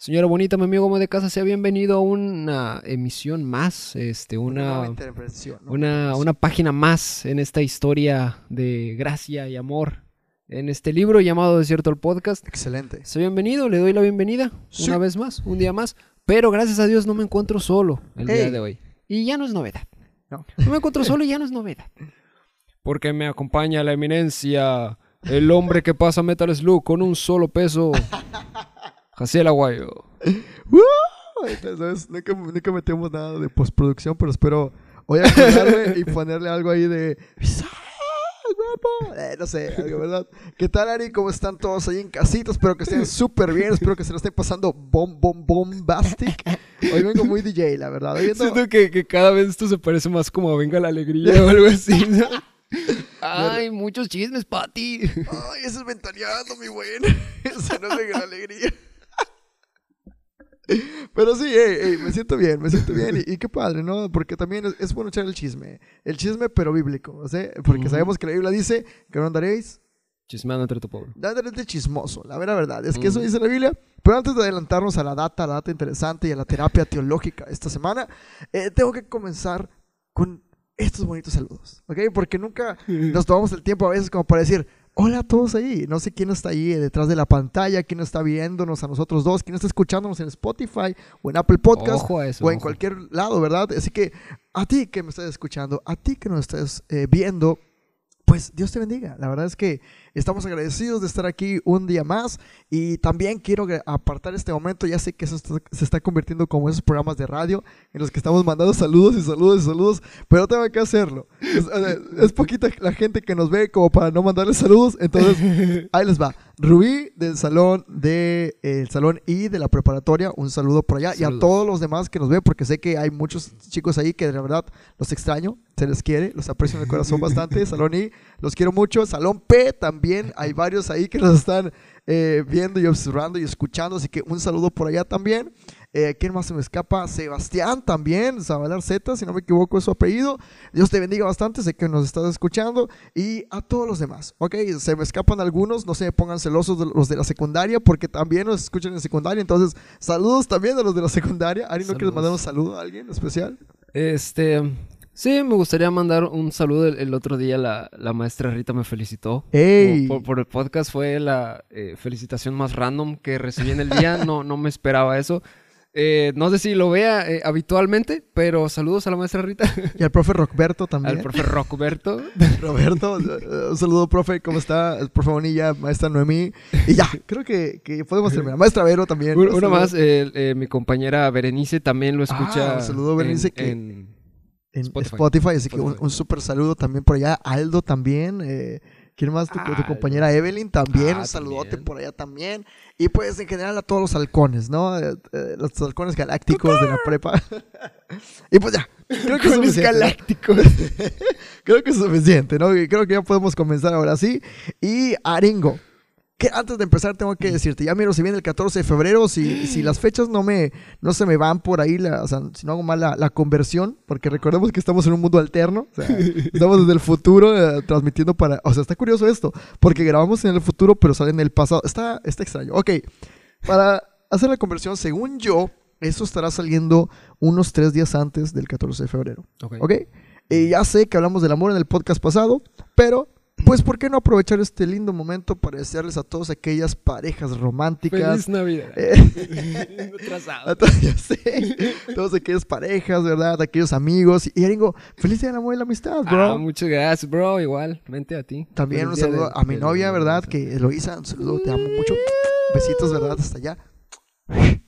Señora bonita, mi amigo de casa, sea bienvenido a una emisión más, este, una, una, una página más en esta historia de gracia y amor en este libro llamado Desierto el Podcast. Excelente. Sea bienvenido, le doy la bienvenida una vez más, un día más. Pero gracias a Dios no me encuentro solo el día de hoy. Y ya no es novedad. No. no me encuentro solo y ya no es novedad. Porque me acompaña la eminencia, el hombre que pasa Metal Slug con un solo peso, Jaciel Aguayo. nunca, nunca metemos nada de postproducción, pero espero hoy acordarme y ponerle algo ahí de... Eh, no sé, ¿verdad? ¿Qué tal, Ari? ¿Cómo están todos ahí en casitos? Espero que estén súper bien. Espero que se lo estén pasando bom, bom, bombastic. Hoy vengo muy DJ, la verdad. Siento que, que, cada vez esto se parece más como a Venga la Alegría o algo así, Ay, muchos chismes, Pati. Ay, ese es ventaneando, mi buen. Ese no es Venga la Alegría. Pero sí, me siento bien, me siento bien. Y, qué padre, ¿no? Porque también es, bueno echar el chisme. El chisme, pero bíblico, ¿sí? Porque sabemos que la Biblia dice que no andaréis... Chismeando entre tu pueblo. de chismoso, la vera verdad. Es que eso dice la Biblia. Pero antes de adelantarnos a la data, la data interesante y a la terapia teológica esta semana, eh, tengo que comenzar con estos bonitos saludos, ¿ok? Porque nunca nos tomamos el tiempo a veces como para decir, Hola a todos ahí. No sé quién está ahí detrás de la pantalla, quién está viéndonos a nosotros dos, quién está escuchándonos en Spotify o en Apple Podcast o en cualquier lado, ¿verdad? Así que a ti que me estás escuchando, a ti que nos estás eh, viendo, pues Dios te bendiga. La verdad es que estamos agradecidos de estar aquí un día más y también quiero apartar este momento. Ya sé que eso se está convirtiendo como esos programas de radio en los que estamos mandando saludos y saludos y saludos, pero tengo que hacerlo. Es, poquita la gente que nos ve como para no mandarles saludos, entonces ahí les va. Rubí del salón de el salón I de la preparatoria, un saludo por allá y a todos los demás que nos ven porque sé que hay muchos chicos ahí que de verdad los extraño, se les quiere, los aprecio en el corazón bastante. Salón I, los quiero mucho. Salón P también, hay varios ahí que nos están eh, viendo y observando y escuchando, así que un saludo por allá también. Eh, ¿Quién más se me escapa? Sebastián también, Zabalar Z, si no me equivoco es su apellido. Dios te bendiga bastante, sé que nos estás escuchando. Y a todos los demás, ¿ok? Se me escapan algunos, no se me pongan celosos los de la secundaria, porque también nos escuchan en secundaria. Entonces, saludos también a los de la secundaria. Ari, ¿no quieres mandar un saludo a alguien especial? Este, Sí, me gustaría mandar un saludo. El, otro día la, maestra Rita me felicitó. Por, el podcast fue la eh, felicitación más random que recibí en el día. No, no me esperaba eso. Eh, no sé si lo vea eh, habitualmente, pero saludos a la maestra Rita. Y al profe Rockberto también. Al profe Rockberto. Roberto, un saludo, profe, ¿cómo está? El profe Bonilla, maestra Noemí. Y ya, creo que, podemos terminar. Maestra Vero también. Una más, mi compañera Berenice también lo escucha. Ah, un saludo, Berenice. En, en Spotify. así que un, un súper saludo también por allá. Aldo también. Eh, ¿Quién más? Tu, compañera Evelyn también. Ah, un saludote por allá también. Y pues en general a todos los halcones, ¿no? Eh, eh, los halcones galácticos de la prepa. y pues ya. Creo que es galácticos. creo que es suficiente, ¿no? creo que ya podemos comenzar ahora sí. Y Aringo que antes de empezar tengo que decirte, ya miro, si viene el 14 de febrero, si, si las fechas no me no se me van por ahí, la, o sea, si no hago mal la, conversión, porque recordemos que estamos en un mundo alterno, o sea, estamos desde el futuro eh, transmitiendo para, o sea, está curioso esto, porque grabamos en el futuro, pero sale en el pasado, está, está extraño. Ok, para hacer la conversión, según yo, eso estará saliendo unos tres días antes del 14 de febrero. Ok. okay? Y ya sé que hablamos del amor en el podcast pasado, pero pues, ¿por qué no aprovechar este lindo momento para desearles a todas aquellas parejas románticas? Feliz Navidad. Eh, ya sé. Todas aquellas parejas, ¿verdad? Aquellos amigos. Y Eringo, feliz día del amor y la amistad, bro. Ah, muchas gracias, bro. Igual, mente a ti. También un saludo a mi novia, ¿verdad? Que Eloisa, un saludo, te amo mucho. Besitos, ¿verdad? Hasta allá.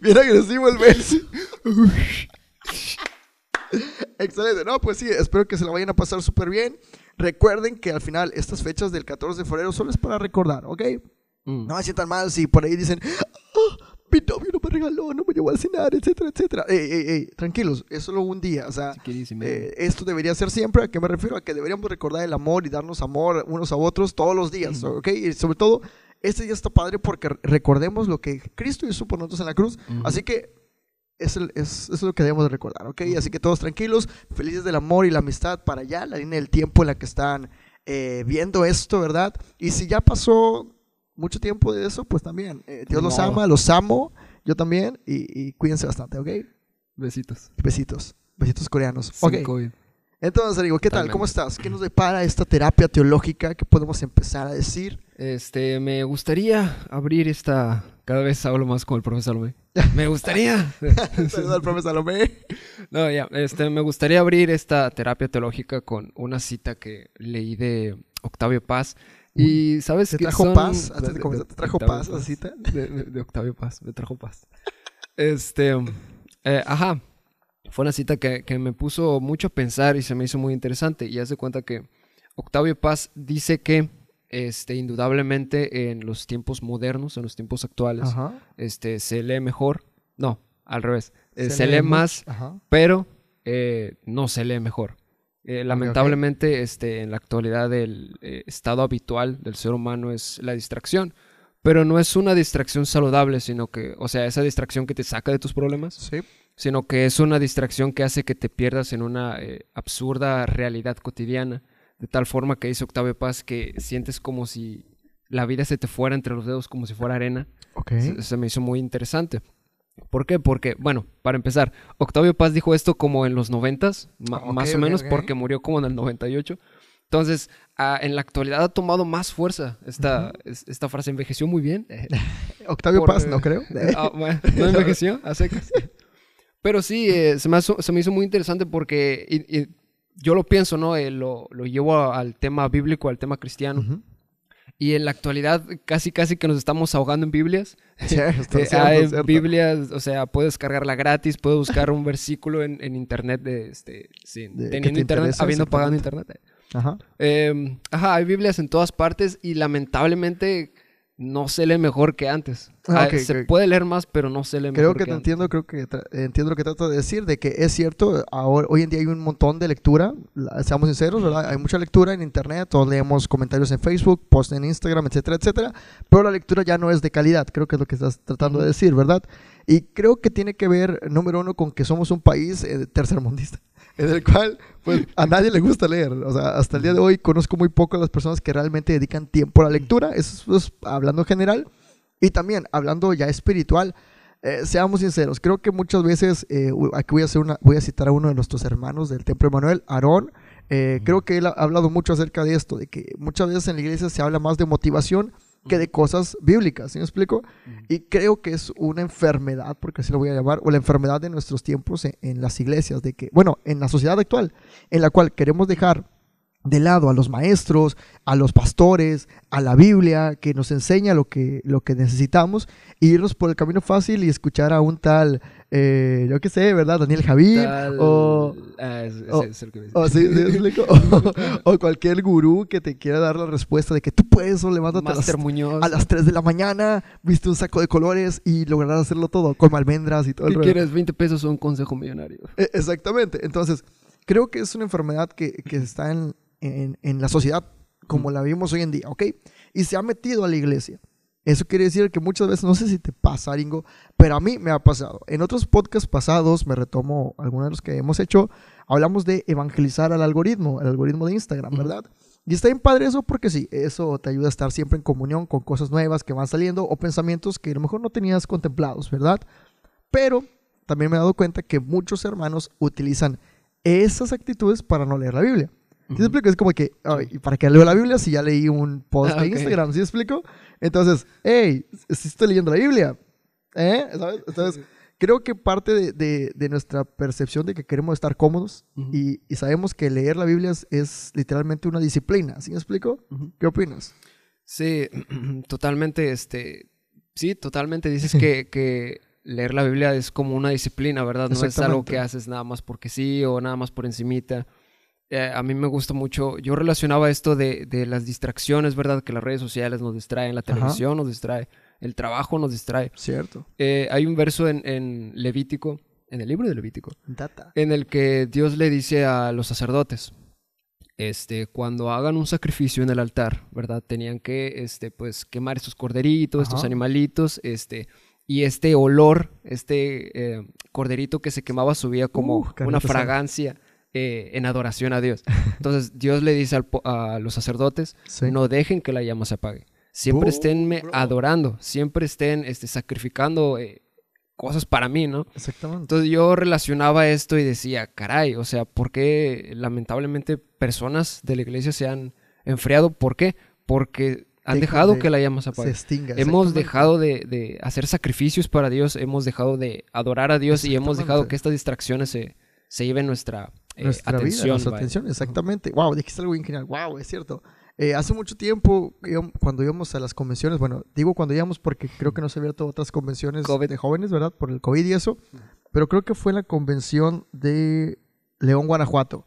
Bien agresivo el beso. Excelente. No, pues sí, espero que se la vayan a pasar súper bien. Recuerden que al final estas fechas del 14 de febrero solo es para recordar, ¿ok? Mm. No me sientan mal si por ahí dicen, oh, mi novio no me regaló, no me llevó a cenar, etcétera, etcétera. Ey, ey, ey, tranquilos, es solo un día. O sea, eh, esto debería ser siempre. ¿A qué me refiero? A que deberíamos recordar el amor y darnos amor unos a otros todos los días, mm. ¿ok? Y sobre todo, este día está padre porque recordemos lo que Cristo hizo por nosotros en la cruz. Así que es, es, lo que debemos de recordar, ¿ok? Así que todos tranquilos, felices del amor y la amistad para allá, la línea del tiempo en la que están eh, viendo esto, ¿verdad? Y si ya pasó mucho tiempo de eso, pues también. Eh, Dios los ama, los amo, yo también, y, cuídense bastante, ¿ok? Besitos. Besitos. Besitos coreanos. ok. Entonces, digo, ¿qué tal? ¿Cómo estás? ¿Qué nos depara esta terapia teológica? ¿Qué podemos empezar a decir? Este, me gustaría abrir esta. Cada vez hablo más con el profesor Salomé. Me gustaría. Saludos al profesor Salomé. No, ya, este, me gustaría abrir esta terapia teológica con una cita que leí de Octavio Paz. Y sabes ¿Te que trajo paz? ¿Te trajo paz la cita? De, Octavio Paz, me trajo paz. Este, eh, ajá, fue una cita que, me puso mucho a pensar y se me hizo muy interesante. Y hace cuenta que Octavio Paz dice que este, indudablemente en los tiempos modernos, en los tiempos actuales, este, se lee mejor. No, al revés. Eh, se, lee, más, pero eh, no se lee mejor. Eh, lamentablemente, Este, en la actualidad, el estado habitual del ser humano es la distracción. Pero no es una distracción saludable, sino que, o sea, esa distracción que te saca de tus problemas. Sí sino que es una distracción que hace que te pierdas en una absurda realidad cotidiana, de tal forma que dice Octavio Paz que sientes como si la vida se te fuera entre los dedos, como si fuera arena. Okay. Se, me hizo muy interesante. ¿Por qué? Porque, bueno, para empezar, Octavio Paz dijo esto como en los noventas, más o menos, porque murió como en el 98. Entonces, ah, en la actualidad ha tomado más fuerza esta, esta frase. Envejeció muy bien. Octavio Paz, no creo. Ah, no envejeció, a secas. Pero sí, eh, se, me se, me hizo muy interesante porque yo lo pienso, ¿no? Eh, lo, lo, llevo al tema bíblico, al tema cristiano. Y en la actualidad casi casi que nos estamos ahogando en Biblias. Sí, eh, hay Biblias, o sea, puedes cargarla gratis, puedes buscar un versículo en, en internet de, este, teniendo internet, habiendo pagado internet. Ajá. Em, ajá, hay Biblias en todas partes y lamentablemente no se lee mejor que antes. Ah, ah, se puede leer más, pero no se lee creo mejor que, te entiendo, creo que entiendo lo que trato de decir, de que es cierto, ahora, hoy en día hay un montón de lectura, seamos sinceros, ¿verdad? Hay mucha lectura en internet, todos leemos comentarios en Facebook, posts en Instagram, etcétera, etcétera, pero la lectura ya no es de calidad, creo que es lo que estás tratando de decir, ¿verdad? Y creo que tiene que ver, número uno, con que somos un país eh, tercermundista en el cual pues a nadie le gusta leer. O sea, hasta el día de hoy conozco muy poco a las personas que realmente dedican tiempo a la lectura, eso es hablando en general. Y también hablando ya espiritual, eh, seamos sinceros, creo que muchas veces, eh, aquí voy a, hacer una, voy a citar a uno de nuestros hermanos del Templo de Manuel, Aarón, eh, creo que él ha hablado mucho acerca de esto, de que muchas veces en la iglesia se habla más de motivación que de cosas bíblicas, ¿sí me explico? Y creo que es una enfermedad, porque así lo voy a llamar, o la enfermedad de nuestros tiempos en, las iglesias, de que, bueno, en la sociedad actual, en la cual queremos dejar de lado a los maestros, a los pastores, a la Biblia, que nos enseña lo que, lo que necesitamos, e irnos por el camino fácil y escuchar a un tal, eh, yo qué sé, ¿verdad? Daniel Javier, o, o, cualquier gurú que te quiera dar la respuesta de que tú puedes o levántate a las, a las, 3 de la mañana, viste un saco de colores y lograrás hacerlo todo, con almendras y todo el quieres? 20 pesos o un consejo millonario. E, exactamente, entonces creo que es una enfermedad que, que está en, en, la sociedad como la vimos hoy en día, ¿ok? Y se ha metido a la iglesia. Eso quiere decir que muchas veces, no sé si te pasa, Ringo, pero a mí me ha pasado. En otros podcasts pasados, me retomo algunos de los que hemos hecho, hablamos de evangelizar al algoritmo, el algoritmo de Instagram, ¿verdad? Y está bien padre eso porque sí, eso te ayuda a estar siempre en comunión con cosas nuevas que van saliendo o pensamientos que a lo mejor no tenías contemplados, ¿verdad? Pero también me he dado cuenta que muchos hermanos utilizan esas actitudes para no leer la Biblia. ¿Sí explico? Es como que, ¿para qué leo la Biblia si ya leí un post de Instagram? ¿Sí explico? Entonces, hey, si estoy leyendo la Biblia. ¿Eh? ¿Sabes? Entonces, creo que parte de, de, nuestra percepción de que queremos estar cómodos y, y, sabemos que leer la Biblia es, literalmente una disciplina. ¿Sí me explico? ¿Qué opinas? Sí, totalmente, este, sí, totalmente. Dices que, que leer la Biblia es como una disciplina, ¿verdad? No es algo que haces nada más porque sí o nada más por encimita. Eh, a mí me gusta mucho, yo relacionaba esto de, de, las distracciones, ¿verdad? Que las redes sociales nos distraen, la televisión nos distrae, el trabajo nos distrae. Cierto. Eh, hay un verso en, en, Levítico, en el libro de Levítico, Data. en el que Dios le dice a los sacerdotes, este, cuando hagan un sacrificio en el altar, ¿verdad? Tenían que, este, pues, quemar estos corderitos, estos animalitos, este, y este olor, este eh, corderito que se quemaba subía como una fragancia eh, en adoración a Dios. Entonces Dios le dice a los sacerdotes, no dejen que la llama se apague. siempre estén adorando, siempre estén este, sacrificando eh, cosas para mí, ¿no? Exactamente. Entonces yo relacionaba esto y decía, caray, o sea, ¿por qué lamentablemente personas de la iglesia se han enfriado? ¿Por qué? Porque han dejado que la llama se apague. hemos dejado de, hacer sacrificios para Dios, hemos dejado de adorar a Dios y hemos dejado que estas distracciones se, se lleven nuestra, eh, atención. nuestra atención, exactamente. Wow, dijiste algo genial. Wow, es cierto. Eh, hace mucho tiempo, cuando íbamos a las convenciones, bueno, digo cuando íbamos porque creo que no se abierto otras convenciones de jóvenes, ¿verdad? Por el COVID y eso. Pero creo que fue la convención de León, Guanajuato.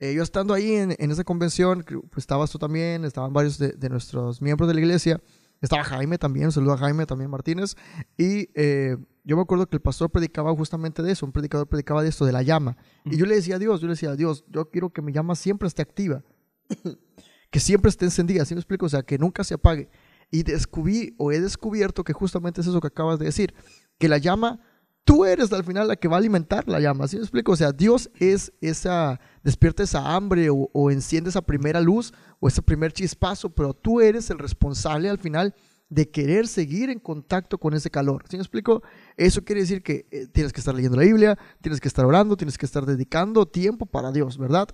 Eh, yo estando ahí en, esa convención, pues estabas tú también, estaban varios de, nuestros miembros de la iglesia, estaba Jaime también, un saludo a Jaime también Martínez, y eh, yo me acuerdo que el pastor predicaba justamente de eso, un predicador predicaba de esto, de la llama, y yo le decía a Dios, yo le decía a Dios, yo quiero que mi llama siempre esté activa, que siempre esté encendida, ¿sí me explico? O sea, que nunca se apague. Y descubrí o he descubierto que justamente es eso que acabas de decir, que la llama tú eres al final la que va a alimentar la llama. ¿Sí me explico? O sea, Dios es esa, despierta esa hambre o, enciende esa primera luz o ese primer chispazo, pero tú eres el responsable al final de querer seguir en contacto con ese calor. ¿Sí me explico? Eso quiere decir que eh, tienes que estar leyendo la Biblia, tienes que estar orando, tienes que estar dedicando tiempo para Dios, ¿verdad?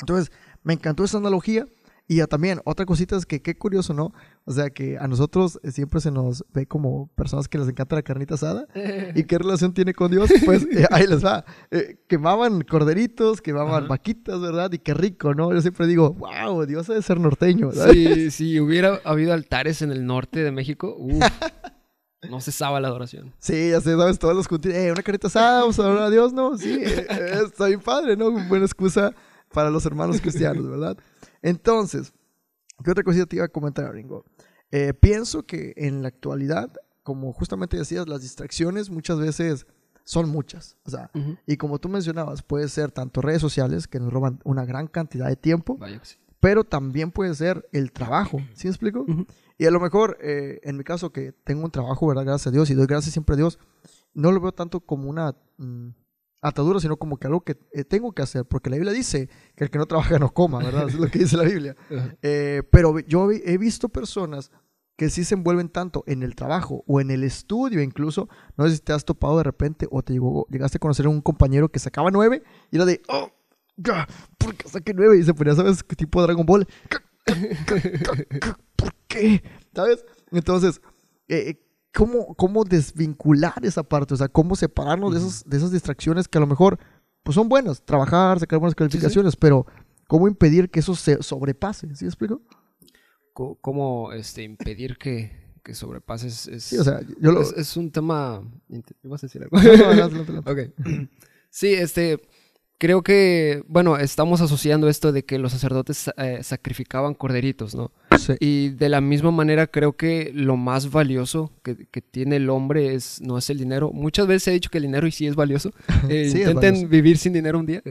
Entonces, me encantó esa analogía y también, otra cosita es que qué curioso, ¿no? O sea, que a nosotros eh, siempre se nos ve como personas que les encanta la carnita asada. ¿Y qué relación tiene con Dios? Pues eh, ahí les va. Eh, quemaban corderitos, quemaban vaquitas, ¿verdad? Y qué rico, ¿no? Yo siempre digo, wow, Dios debe ser norteño. ¿verdad? Sí, si hubiera habido altares en el norte de México, no cesaba la adoración. Sí, ya sé, sabes, todos los juntos, eh, una carita asada, vamos a adorar a Dios, ¿no? Sí, está bien padre, ¿no? Buena excusa para los hermanos cristianos, ¿verdad? Entonces, ¿qué otra cosita te iba a comentar, Ringo? Eh, pienso que en la actualidad, como justamente decías, las distracciones muchas veces son muchas. O sea, y como tú mencionabas, puede ser tanto redes sociales que nos roban una gran cantidad de tiempo, pero también puede ser el trabajo. ¿Sí me explico? Y a lo mejor, eh, en mi caso, que tengo un trabajo, ¿verdad? Gracias a Dios y doy gracias siempre a Dios, no lo veo tanto como una. Mm, atadura, sino como que algo que eh, tengo que hacer, porque la Biblia dice que el que no trabaja no coma, ¿verdad? Eso es lo que dice la Biblia. Eh, pero yo he visto personas que sí se envuelven tanto en el trabajo o en el estudio incluso, no sé si te has topado de repente o te llegó, llegaste a conocer a un compañero que sacaba nueve y era de, oh, ¿por qué saqué nueve? Y se ponía, ¿sabes? qué Tipo Dragon Ball. ¿Por qué? ¿Sabes? Entonces, eh, cómo, cómo desvincular esa parte, o sea, cómo separarnos de, esos, de esas distracciones que a lo mejor pues son buenas, trabajar, sacar buenas calificaciones, pero cómo impedir que eso se sobrepase, ¿sí explico? ¿Cómo este, impedir que, que sobrepases? Es, sí, o sea, yo es, un tema... ¿Vas a decir algo? No, no, no, ok. Sí, este creo que, bueno, estamos asociando esto de que los sacerdotes eh, sacrificaban corderitos, ¿no? Sí. Y de la misma manera creo que lo más valioso que, tiene el hombre es, no es el dinero. Muchas veces he dicho que el dinero y sí es valioso. Eh, intenten vivir sin dinero un día.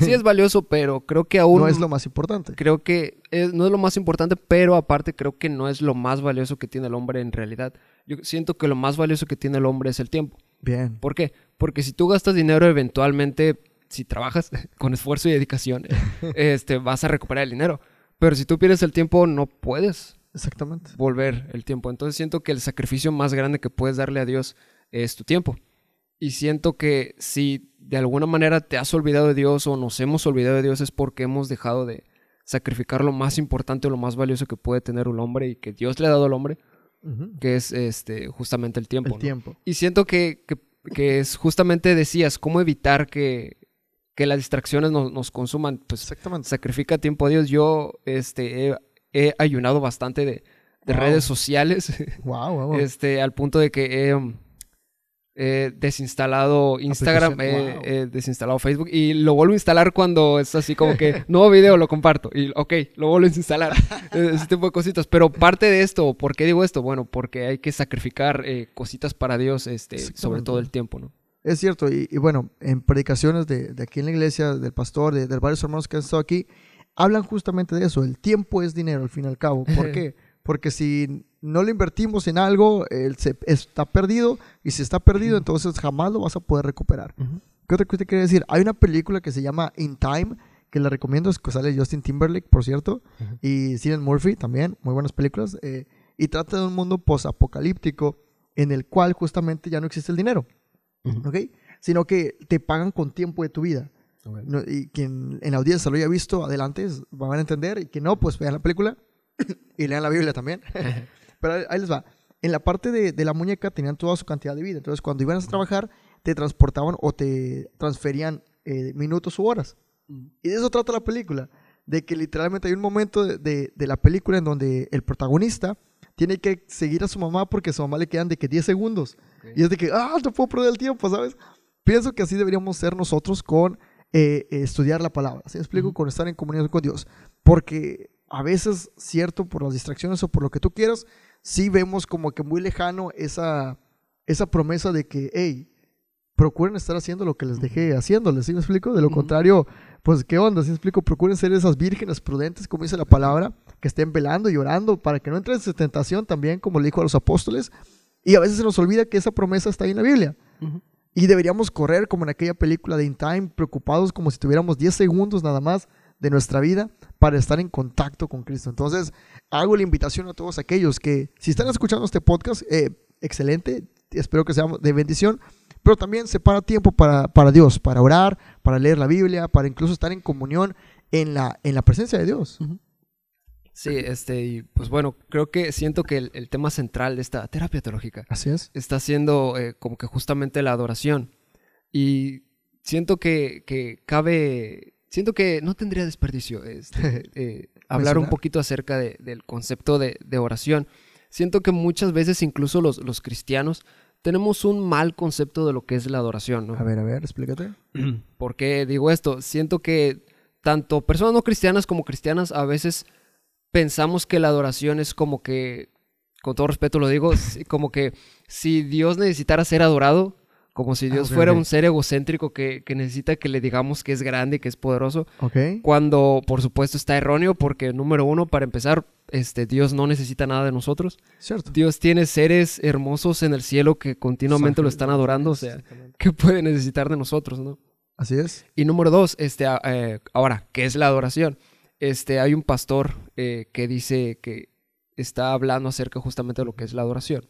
Sí es valioso, pero creo que aún... No es lo más importante. Creo que no es lo más importante, pero aparte creo que no es lo más valioso que tiene el hombre en realidad. Yo siento que lo más valioso que tiene el hombre es el tiempo. Bien. ¿Por qué? Porque si tú gastas dinero eventualmente si trabajas con esfuerzo y dedicación, este, vas a recuperar el dinero. Pero si tú pierdes el tiempo, no puedes Exactamente. volver el tiempo. Entonces siento que el sacrificio más grande que puedes darle a Dios es tu tiempo. Y siento que si de alguna manera te has olvidado de Dios o nos hemos olvidado de Dios es porque hemos dejado de sacrificar lo más importante o lo más valioso que puede tener un hombre y que Dios le ha dado al hombre, que es este, justamente el tiempo. El tiempo. Y siento que, que, que, es justamente decías, cómo evitar que, que las distracciones nos, consuman, pues Exactamente. sacrifica tiempo a Dios. Yo este, he, ayunado bastante de, redes sociales. Wow, Este, al punto de que he desinstalado Instagram, he desinstalado Facebook y lo vuelvo a instalar cuando es así como que nuevo video lo comparto y ok, lo vuelvo a instalar. Ese tipo de cositas. Pero parte de esto, ¿por qué digo esto? Bueno, porque hay que sacrificar eh, cositas para Dios, este, sobre todo el tiempo, ¿no? Es cierto, y, bueno, en predicaciones de, aquí en la iglesia, del pastor, de, varios hermanos que han estado aquí, hablan justamente de eso. El tiempo es dinero, al fin y al cabo. ¿Por qué? Porque si no lo invertimos en algo, él se, está perdido, y si está perdido, entonces jamás lo vas a poder recuperar. ¿Qué otra cosa te quiere decir? Hay una película que se llama In Time, que la recomiendo, es que sale Justin Timberlake, por cierto, y Cillian Murphy también, muy buenas películas. Eh, y trata de un mundo posapocalíptico en el cual justamente ya no existe el dinero, ¿ok? Sino que te pagan con tiempo de tu vida. y quien en la audiencia lo haya visto, adelante, van a entender. Y quien no, pues vean la película y lean la Biblia también. Pero ahí les va. En la parte de, de, la muñeca tenían toda su cantidad de vida. Entonces, cuando iban a trabajar, te transportaban o te transferían eh, minutos u horas. Y de eso trata la película. De que literalmente hay un momento de, de, la película en donde el protagonista tiene que seguir a su mamá porque a su mamá le quedan de que 10 segundos. Y es de que, ah, no puedo perder el tiempo, ¿sabes? Pienso que así deberíamos ser nosotros con eh, estudiar la palabra. ¿Sí me explico? Con estar en comunión con Dios. Porque a veces, cierto, por las distracciones o por lo que tú quieras, sí vemos como que muy lejano esa, esa promesa de que, hey, procuren estar haciendo lo que les dejé haciéndoles, ¿sí me explico? De lo contrario, pues, ¿qué onda? ¿Sí me explico? Procuren ser esas vírgenes prudentes, como dice la palabra, que estén velando y orando para que no entren en tentación también, como le dijo a los apóstoles. Y a veces se nos olvida que esa promesa está ahí en la Biblia. Y deberíamos correr como en aquella película de In Time, preocupados como si tuviéramos 10 segundos nada más de nuestra vida para estar en contacto con Cristo. Entonces, hago la invitación a todos aquellos que, si están escuchando este podcast, eh, excelente, espero que sea de bendición, pero también separa tiempo para, para, Dios, para orar, para leer la Biblia, para incluso estar en comunión en la, en la presencia de Dios. Sí, este, y pues bueno, creo que siento que el, tema central de esta terapia teológica Así es. está siendo eh, como que justamente la adoración. Y siento que, que cabe siento que no tendría desperdicio este, eh, hablar un poquito acerca del concepto de, oración. Siento que muchas veces incluso los, los, cristianos tenemos un mal concepto de lo que es la adoración. ¿no? A ver, a ver, explícate. ¿Por qué digo esto? Siento que tanto personas no cristianas como cristianas a veces pensamos que la adoración es como que, con todo respeto lo digo, como que si Dios necesitara ser adorado, como si ah, Dios fuera un ser egocéntrico que, necesita que le digamos que es grande y que es poderoso. Cuando, por supuesto, está erróneo, porque número uno, para empezar, este, Dios no necesita nada de nosotros. Cierto. Dios tiene seres hermosos en el cielo que continuamente lo están adorando, o sea, ¿qué puede necesitar de nosotros, no? Así es. Y número dos, este, eh, ahora, ¿qué es la adoración? Este, hay un pastor eh, que dice que está hablando acerca justamente de lo que es la adoración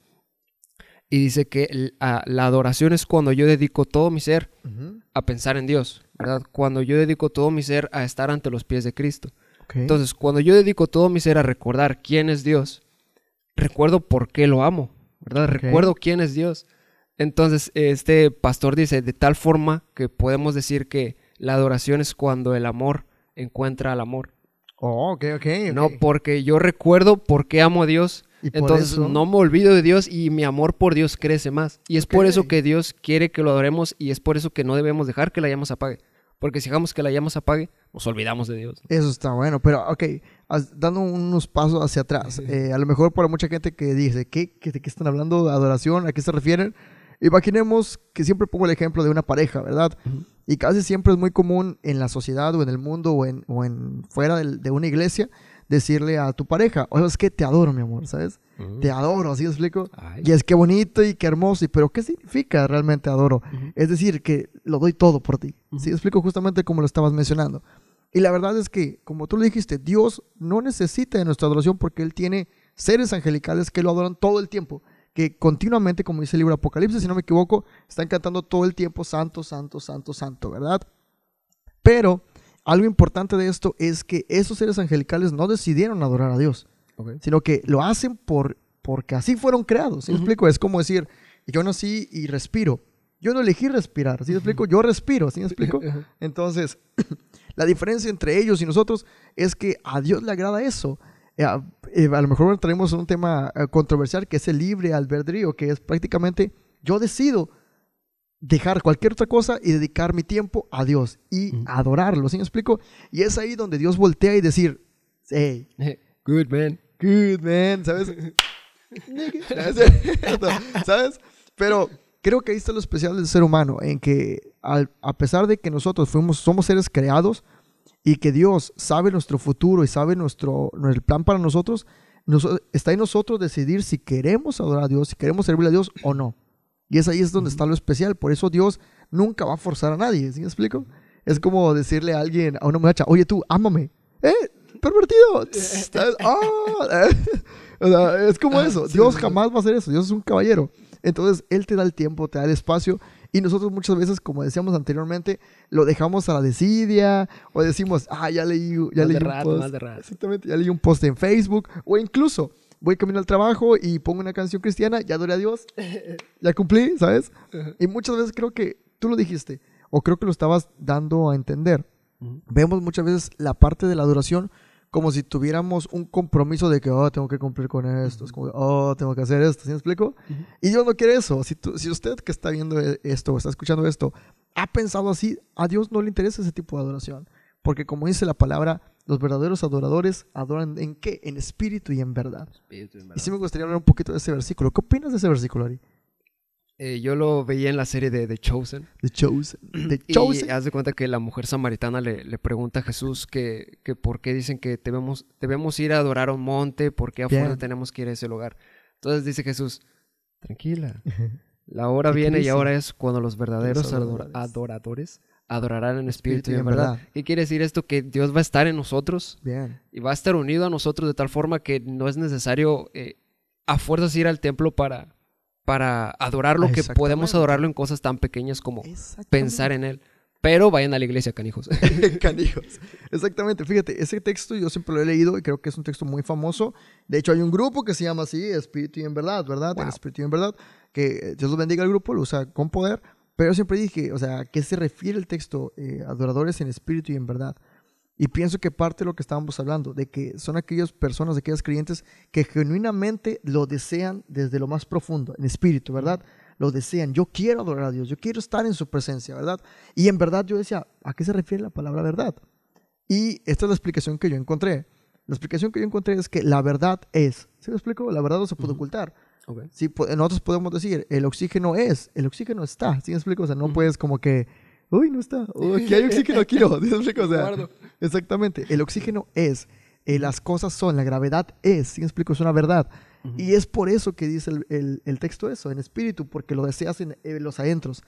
y dice que la adoración es cuando yo dedico todo mi ser a pensar en Dios, ¿verdad? Cuando yo dedico todo mi ser a estar ante los pies de Cristo. Entonces, cuando yo dedico todo mi ser a recordar quién es Dios, recuerdo por qué lo amo, ¿verdad? Recuerdo quién es Dios. Entonces, este pastor dice, de tal forma que podemos decir que la adoración es cuando el amor encuentra al amor. Oh, ok, ok. No, porque yo recuerdo por qué amo a Dios entonces no me olvido de Dios y mi amor por Dios crece más. Y es por eso que Dios quiere que lo adoremos y es por eso que no debemos dejar que la llama se apague. Porque si dejamos que la llama se apague, nos olvidamos de Dios. Eso está bueno, pero ok, dando unos pasos hacia atrás. Eh, a lo mejor para mucha gente que dice, ¿qué, qué, ¿de qué están hablando? ¿De adoración? ¿A qué se refieren? Imaginemos que siempre pongo el ejemplo de una pareja, ¿verdad? Y casi siempre es muy común en la sociedad o en el mundo o en, o en fuera de, de una iglesia decirle a tu pareja, oye, es que te adoro, mi amor, ¿sabes? Te adoro, ¿así explico? Y es que bonito y qué hermoso, y, pero ¿qué significa realmente adoro? Es decir, que lo doy todo por ti. ¿Sí explico? Justamente como lo estabas mencionando. Y la verdad es que, como tú le dijiste, Dios no necesita de nuestra adoración porque Él tiene seres angelicales que lo adoran todo el tiempo, que continuamente, como dice el libro Apocalipsis, si no me equivoco, están cantando todo el tiempo, santo, santo, santo, santo, ¿verdad? Pero algo importante de esto es que esos seres angelicales no decidieron adorar a Dios, sino que lo hacen por, porque así fueron creados. ¿Sí me explico? Es como decir, yo nací y respiro. Yo no elegí respirar, ¿sí me explico? Yo respiro, ¿sí me explico? Entonces, la diferencia entre ellos y nosotros es que a Dios le agrada eso. Eh, eh, a, lo mejor traemos un tema eh, controversial que es el libre albedrío, que es prácticamente yo decido dejar cualquier otra cosa y dedicar mi tiempo a Dios y adorarlo, ¿sí me explico? Y es ahí donde Dios voltea y decir, hey, good man, good man, ¿sabes? ¿Sabes? Pero creo que ahí está lo especial del ser humano, en que a pesar de que nosotros fuimos, somos seres creados y que Dios sabe nuestro futuro y sabe nuestro, nuestro plan para nosotros, está en nosotros decidir si queremos adorar a Dios, si queremos servirle a Dios o no. Y es ahí es donde está lo especial. Por eso Dios nunca va a forzar a nadie. ¿Sí me explico? Es como decirle a alguien, a una muchacha, oye tú, ámame. ¿Eh? pervertido. Ah, es como eso. Dios jamás va a hacer eso. Dios es un caballero. Entonces, Él te da el tiempo, te da el espacio. Y nosotros muchas veces, como decíamos anteriormente, lo dejamos a la desidia o decimos, ah, ya leí, ya leí un post. Exactamente, ya leí un post en Facebook o incluso voy camino al trabajo y pongo una canción cristiana, ya adoré a Dios, ya cumplí, ¿sabes? Y muchas veces creo que tú lo dijiste o creo que lo estabas dando a entender. Vemos muchas veces la parte de la adoración como si tuviéramos un compromiso de que, oh, tengo que cumplir con esto, es como, oh, tengo que hacer esto, ¿sí me explico? Y Dios no quiere eso. Si, si usted que está viendo e, esto o está escuchando esto ha pensado así, a Dios no le interesa ese tipo de adoración. Porque como dice la palabra, los verdaderos adoradores adoran en qué? En espíritu y en verdad. Y sí me gustaría hablar un poquito de ese versículo. ¿Qué opinas de ese versículo, Ari? Eh, yo lo veía en la serie de The Chosen. The Chosen. The Chosen. Y haz de cuenta que la mujer samaritana le, le pregunta a Jesús que, que, por qué dicen que debemos, debemos ir a adorar a un monte, por qué afuera tenemos que ir a ese lugar. Entonces dice Jesús, tranquila, la hora viene y ahora es cuando los verdaderos adoradores. adorarán en espíritu, y en verdad. ¿Qué quiere decir esto? Que Dios va a estar en nosotros Bien. y va a estar unido a nosotros de tal forma que no es necesario eh, a fuerzas ir al templo para para adorarlo, que podemos adorarlo en cosas tan pequeñas como pensar en Él. Pero vayan a la iglesia, canijos. canijos. Exactamente. Fíjate, ese texto yo siempre lo he leído y creo que es un texto muy famoso. De hecho, hay un grupo que se llama así, Espíritu y en Verdad, ¿verdad? Espíritu y en Verdad. Que Dios lo bendiga al grupo, lo usa con poder. Pero yo siempre dije, o sea, ¿a qué se refiere el texto? Eh, adoradores en espíritu y en verdad. Y pienso que parte de lo que estábamos hablando, de que son aquellas personas, aquellas creyentes que genuinamente lo desean desde lo más profundo, en espíritu, ¿verdad? Lo desean. Yo quiero adorar a Dios, yo quiero estar en su presencia, ¿verdad? Y en verdad yo decía, ¿a qué se refiere la palabra verdad? Y esta es la explicación que yo encontré. La explicación que yo encontré es que la verdad es, ¿se lo explico? La verdad no se puede ocultar. Okay. Sí, nosotros podemos decir, el oxígeno es, el oxígeno está, ¿sí me explico? O sea, no puedes como que uy, no está, aquí hay oxígeno, aquí no. O sea, exactamente, el oxígeno es, eh, las cosas son, la gravedad es, ¿sí me explico? Es una verdad. Y es por eso que dice el, el, texto eso, en espíritu, porque lo deseas en, los adentros,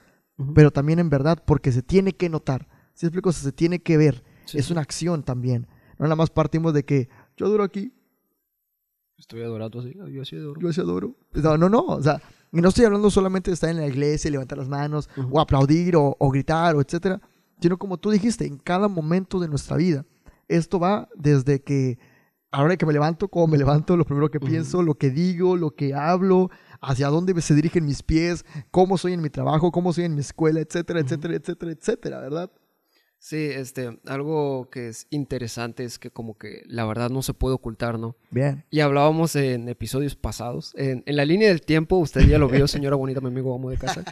pero también en verdad, porque se tiene que notar. ¿Sí me explico? se tiene que ver. es una acción también. No nada más partimos de que yo duro aquí. Estoy adorando así, yo así adoro. Yo así adoro. No, no, no. O sea, y no estoy hablando solamente de estar en la iglesia, levantar las manos, o aplaudir, o, gritar, o etcétera, sino como tú dijiste, en cada momento de nuestra vida. Esto va desde que ahora que me levanto, como me levanto, lo primero que pienso, lo que digo, lo que hablo, hacia dónde se dirigen mis pies, cómo soy en mi trabajo, cómo soy en mi escuela, etcétera, etcétera, etcétera, etcétera, ¿verdad? Sí, este, algo que es interesante es que como que la verdad no se puede ocultar, ¿no? Bien. Y hablábamos en episodios pasados, en, la línea del tiempo, usted ya lo vio, señora bonita, mi amigo amo de casa,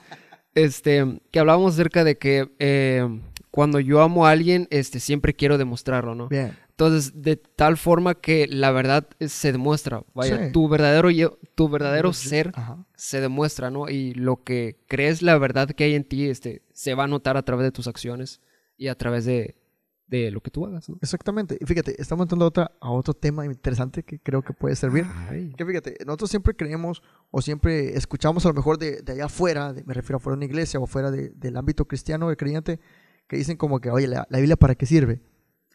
este, que hablábamos acerca de que eh, cuando yo amo a alguien, este, siempre quiero demostrarlo, ¿no? Bien. Entonces, de tal forma que la verdad se demuestra, vaya, tu verdadero, tu verdadero ser se demuestra, ¿no? Y lo que crees, la verdad que hay en ti, este, se va a notar a través de tus acciones y a través de, de lo que tú hagas. ¿no? Exactamente. Y fíjate, estamos entrando a, otra, a otro tema interesante que creo que puede servir. Que fíjate, nosotros siempre creemos o siempre escuchamos a lo mejor de, de allá afuera, me refiero a fuera de una iglesia o fuera de, del ámbito cristiano, de creyente, que dicen como que, oye, ¿la, Biblia para qué sirve?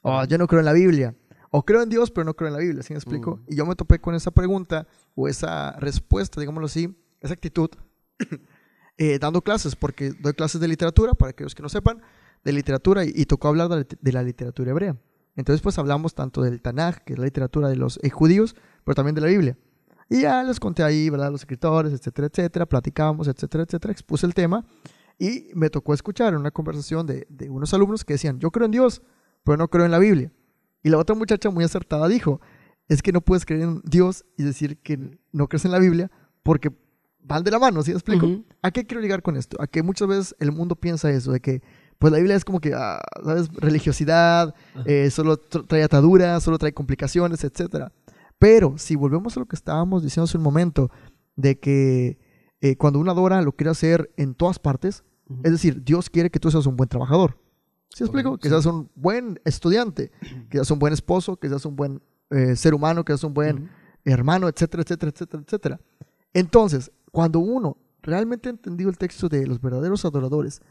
O yo no creo en la Biblia. O creo en Dios, pero no creo en la Biblia, ¿sí me explico? Mm. Y yo me topé con esa pregunta o esa respuesta, digámoslo así, esa actitud, eh, dando clases, porque doy clases de literatura, para aquellos que no sepan, de literatura y, tocó hablar de, la literatura hebrea. Entonces, pues hablamos tanto del Tanaj, que es la literatura de los eh, judíos, pero también de la Biblia. Y ya les conté ahí, ¿verdad? Los escritores, etcétera, etcétera, platicamos, etcétera, etcétera, expuse el tema y me tocó escuchar una conversación de, de unos alumnos que decían, yo creo en Dios, pero no creo en la Biblia. Y la otra muchacha muy acertada dijo, es que no puedes creer en Dios y decir que no crees en la Biblia porque van de la mano, ¿sí me explico? ¿A qué quiero llegar con esto? A que muchas veces el mundo piensa eso, de que pues la Biblia es como que, ah, ¿sabes? Religiosidad, eh, solo trae ataduras, solo trae complicaciones, etc. Pero si volvemos a lo que estábamos diciendo hace un momento, de que eh, cuando uno adora lo quiere hacer en todas partes, es decir, Dios quiere que tú seas un buen trabajador. ¿Sí explico? Que seas un buen estudiante, que seas un buen esposo, que seas un buen eh, ser humano, que seas un buen hermano, etcétera, etcétera, etcétera, etcétera. Entonces, cuando uno realmente ha entendido el texto de los verdaderos adoradores,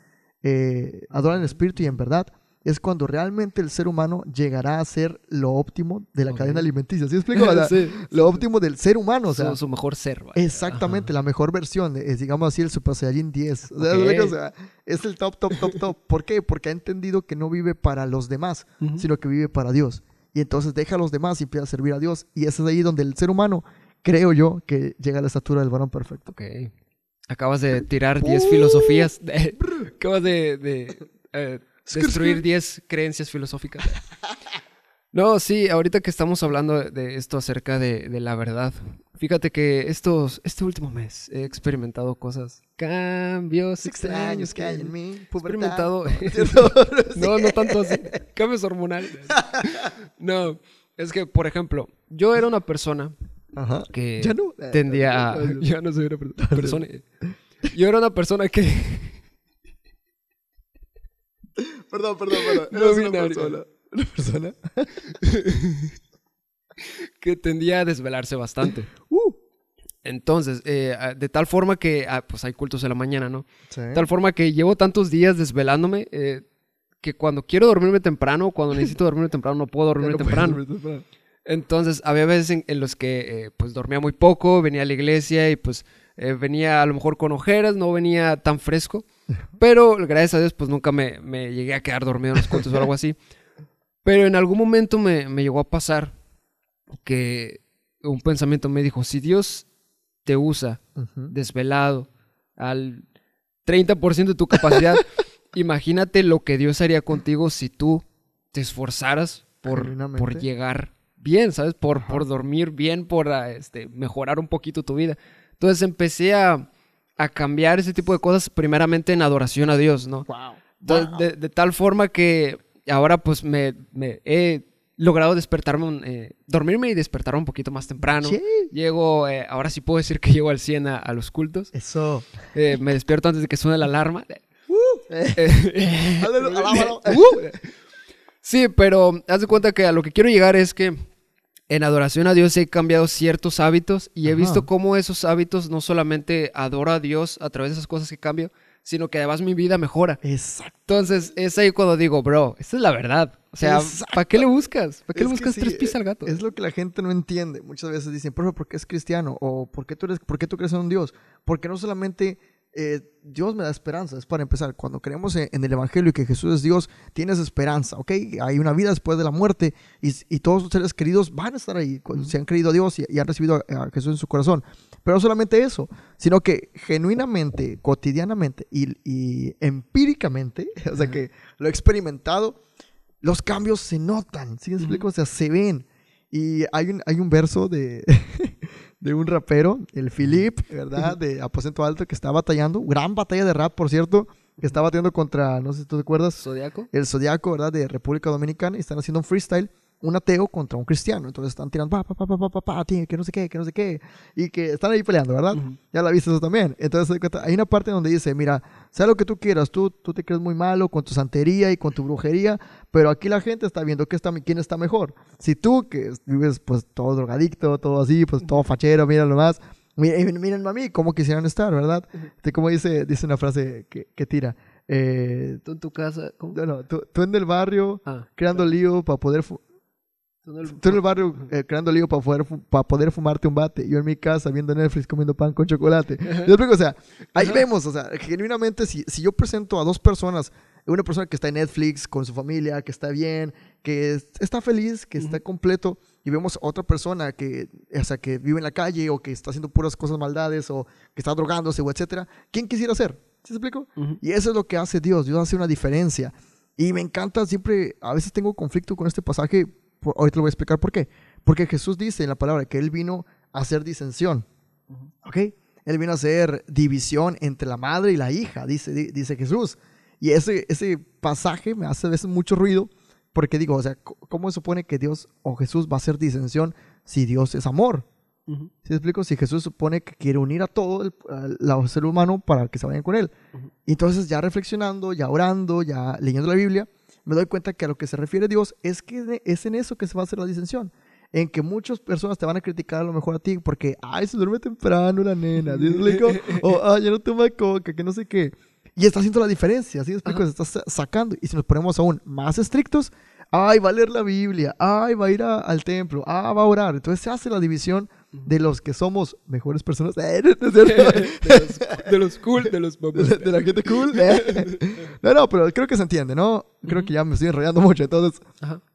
eh, adoran en espíritu y en verdad, es cuando realmente el ser humano llegará a ser lo óptimo de la cadena alimenticia. ¿Sí explico? Lo óptimo del ser humano. O sea, su, mejor ser. Exactamente, la mejor versión. Es, digamos así, el Super Saiyajin 10. O sea, es el top, top, top, top. ¿Por qué? Porque ha entendido que no vive para los demás, sino que vive para Dios. Y entonces deja a los demás y empieza a servir a Dios. Y ese es ahí donde el ser humano, creo yo, que llega a la estatura del varón perfecto. Ok. Acabas de tirar 10 filosofías. acabas de, eh, destruir 10 creencias filosóficas. No, sí, ahorita que estamos hablando de esto acerca de, la verdad, fíjate que estos, este último mes he experimentado cosas, cambios extraños que hay en mí. He experimentado. no, no tanto así. Cambios hormonales. No, es que, por ejemplo, yo era una persona que ya no tendía a. Ya no soy una persona. Yo era una persona que. Perdón, perdón, perdón. No, una persona. Una persona. que tendía a desvelarse bastante. Uh. Entonces, eh, de tal forma que, ah, pues hay cultos en la mañana, ¿no? De tal forma que llevo tantos días desvelándome eh, que cuando quiero dormirme temprano, cuando necesito dormirme temprano, no puedo dormirme temprano. Entonces, había veces en, los que, eh, pues, dormía muy poco, venía a la iglesia y, pues, venía a lo mejor con ojeras, no venía tan fresco. Pero, gracias a Dios, pues, nunca me, me llegué a quedar dormido en los cultos o algo así. Pero en algún momento me, llegó a pasar que un pensamiento me dijo, si Dios te usa desvelado al 30% de tu capacidad, imagínate lo que Dios haría contigo si tú te esforzaras por, por llegar bien, ¿sabes? Por, por dormir bien, por ah, este, mejorar un poquito tu vida. Entonces empecé a, cambiar ese tipo de cosas primeramente en adoración a Dios, ¿no? de, tal forma que ahora pues me, he logrado despertarme, eh, dormirme y despertarme un poquito más temprano. Llego, eh, ahora sí puedo decir que llego al 100 a, los cultos. Eso. Eh, me despierto antes de que suene la alarma. Uh. sí, pero haz de cuenta que a lo que quiero llegar es que en adoración a Dios he cambiado ciertos hábitos y he visto cómo esos hábitos no solamente adoro a Dios a través de esas cosas que cambio, sino que además mi vida mejora. Exacto. Entonces, es ahí cuando digo, bro, esta es la verdad. O sea, ¿para qué le buscas? ¿Para qué le buscas tres pies al gato? Es lo que la gente no entiende. Muchas veces dicen, ¿por qué es cristiano? ¿O por qué tú, eres, por qué tú crees en un Dios? Porque no solamente eh, Dios me da esperanza. Es para empezar, cuando creemos en, el Evangelio y que Jesús es Dios, tienes esperanza, ¿ok? Hay una vida después de la muerte y, todos tus seres queridos van a estar ahí, cuando se han creído a Dios y, han recibido a, Jesús en su corazón. Pero no solamente eso, sino que genuinamente, cotidianamente y, empíricamente, o sea que lo he experimentado, los cambios se notan, ¿sí me explico? O sea, se ven. Y hay un, hay un verso de, de un rapero, el Philip, ¿verdad? De Aposento Alto, que está batallando. Gran batalla de rap, por cierto. Que está batallando contra, no sé si tú te acuerdas. Zodiaco. El Zodiaco, ¿verdad? De República Dominicana. Y están haciendo un freestyle un ateo contra un cristiano. Entonces están tirando, pa, pa, pa, pa, pa, que no sé qué, que no sé qué. Y que están ahí peleando, ¿verdad? Ya la viste eso también. Entonces hay una parte donde dice, mira, sea lo que tú quieras, tú, tú te crees muy malo con tu santería y con tu brujería, pero aquí la gente está viendo que está, quién está mejor. Si tú, que vives pues todo drogadicto, todo así, pues todo fachero, mira lo más. Miren, miren a mí, cómo quisieran estar, ¿verdad? Como dice, dice una frase que, que tira. Eh, tú en tu casa. ¿cómo? No, no, tú, tú en el barrio ah, creando lío para poder Tú en el barrio eh, creando lío para poder, para poder fumarte un bate. Yo en mi casa viendo Netflix comiendo pan con chocolate. Yo o sea, ahí vemos, o sea, genuinamente, si, si yo presento a dos personas, una persona que está en Netflix con su familia, que está bien, que está feliz, que está completo, y vemos a otra persona que, o sea, que vive en la calle o que está haciendo puras cosas maldades o que está drogándose o etcétera, ¿quién quisiera ser? ¿Sí se explico? Y eso es lo que hace Dios. Dios hace una diferencia. Y me encanta siempre, a veces tengo conflicto con este pasaje ahorita lo voy a explicar por qué. Porque Jesús dice en la palabra que Él vino a hacer disensión. ¿Ok? Él vino a hacer división entre la madre y la hija, dice, dice Jesús. Y ese, ese pasaje me hace a veces mucho ruido porque digo, o sea, ¿cómo se supone que Dios o Jesús va a hacer disensión si Dios es amor? ¿Sí explico? Si Jesús supone que quiere unir a todo el, ser humano para que se vayan con Él. Entonces ya reflexionando, ya orando, ya leyendo la Biblia, me doy cuenta que a lo que se refiere Dios es que es en eso que se va a hacer la disensión. En que muchas personas te van a criticar a lo mejor a ti porque, ay, se duerme temprano la nena, ¿sí o, ay, ya no toma coca, que no sé qué. Y está haciendo la diferencia, ¿sí explico? Se está sacando. Y si nos ponemos aún más estrictos, ay, va a leer la Biblia, ay, va a ir al templo, ah, va a orar. Entonces se hace la división de los que somos mejores personas. de, los, cool, de los de, la gente cool. no, no, pero creo que se entiende, ¿no? Creo que ya me estoy enrollando mucho, entonces.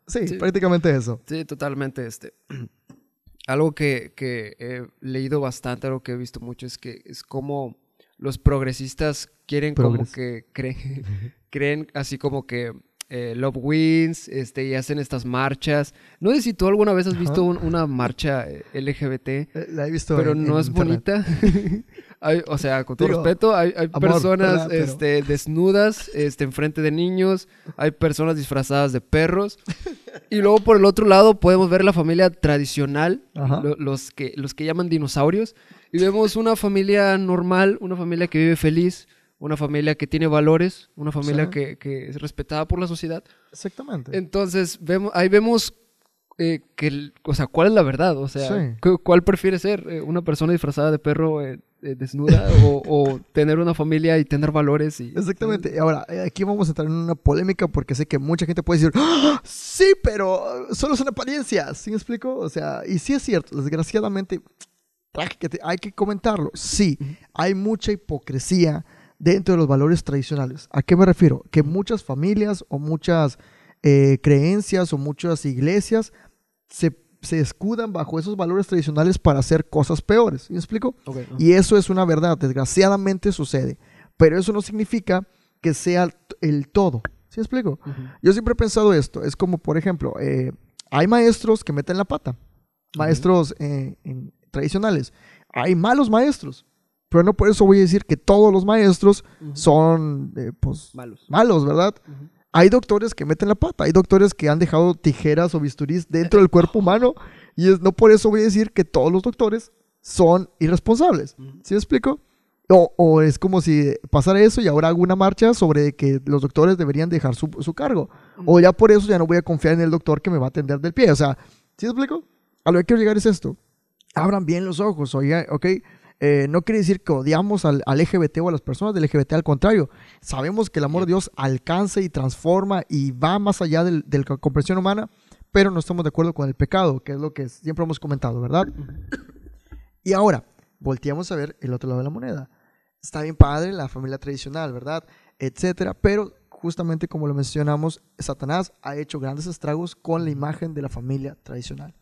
Sí, prácticamente eso. Sí, totalmente. Este. Algo que, que he leído bastante, algo que he visto mucho, es que es como los progresistas quieren como que creen, creen así como que eh, Love Wins, este, y hacen estas marchas. No sé si tú alguna vez has visto una marcha eh, LGBT. Eh, la he visto. Pero no es bonita. o sea, con todo respeto, hay, personas este, desnudas este, enfrente de niños, hay personas disfrazadas de perros. y luego por el otro lado podemos ver la familia tradicional, los, que, los que llaman dinosaurios. Y vemos una familia normal, una familia que vive feliz una familia que tiene valores, una familia que, es respetada por la sociedad. Exactamente. Entonces, vemos, ahí vemos eh, que, o sea, cuál es la verdad, o sea, cuál prefiere ser, eh, una persona disfrazada de perro eh, desnuda o, tener una familia y tener valores. Y, Exactamente. Ahora, aquí vamos a entrar en una polémica porque sé que mucha gente puede decir, ¡Ah! sí, pero solo son apariencias, ¿sí me explico? O sea, y sí es cierto, desgraciadamente, hay que comentarlo, sí, hay mucha hipocresía dentro de los valores tradicionales. ¿A qué me refiero? Que muchas familias o muchas eh, creencias o muchas iglesias se, escudan bajo esos valores tradicionales para hacer cosas peores. ¿Me explico? Y eso es una verdad, desgraciadamente sucede. Pero eso no significa que sea el todo. ¿Sí me explico? Yo siempre he pensado esto. Es como, por ejemplo, eh, hay maestros que meten la pata. Maestros eh, tradicionales. Hay malos maestros. Pero no por eso voy a decir que todos los maestros son eh, pues, malos. malos, ¿verdad? Hay doctores que meten la pata, hay doctores que han dejado tijeras o bisturís dentro del cuerpo humano y es, no por eso voy a decir que todos los doctores son irresponsables. ¿Sí me explico? O, o, es como si pasara eso y ahora hago una marcha sobre que los doctores deberían dejar su, su cargo. O ya por eso ya no voy a confiar en el doctor que me va a atender del pie. O sea, ¿sí me explico? A lo que quiero llegar es esto. Abran bien los ojos, oye, ok eh, no quiere decir que odiamos al, LGBT o a las personas del LGBT, al contrario, sabemos que el amor de Dios alcanza y transforma y va más allá de la comprensión humana, pero no estamos de acuerdo con el pecado, que es lo que siempre hemos comentado, ¿verdad? Y ahora, volteamos a ver el otro lado de la moneda. Está bien padre la familia tradicional, ¿verdad? Etcétera, pero justamente como lo mencionamos, Satanás ha hecho grandes estragos con la imagen de la familia tradicional.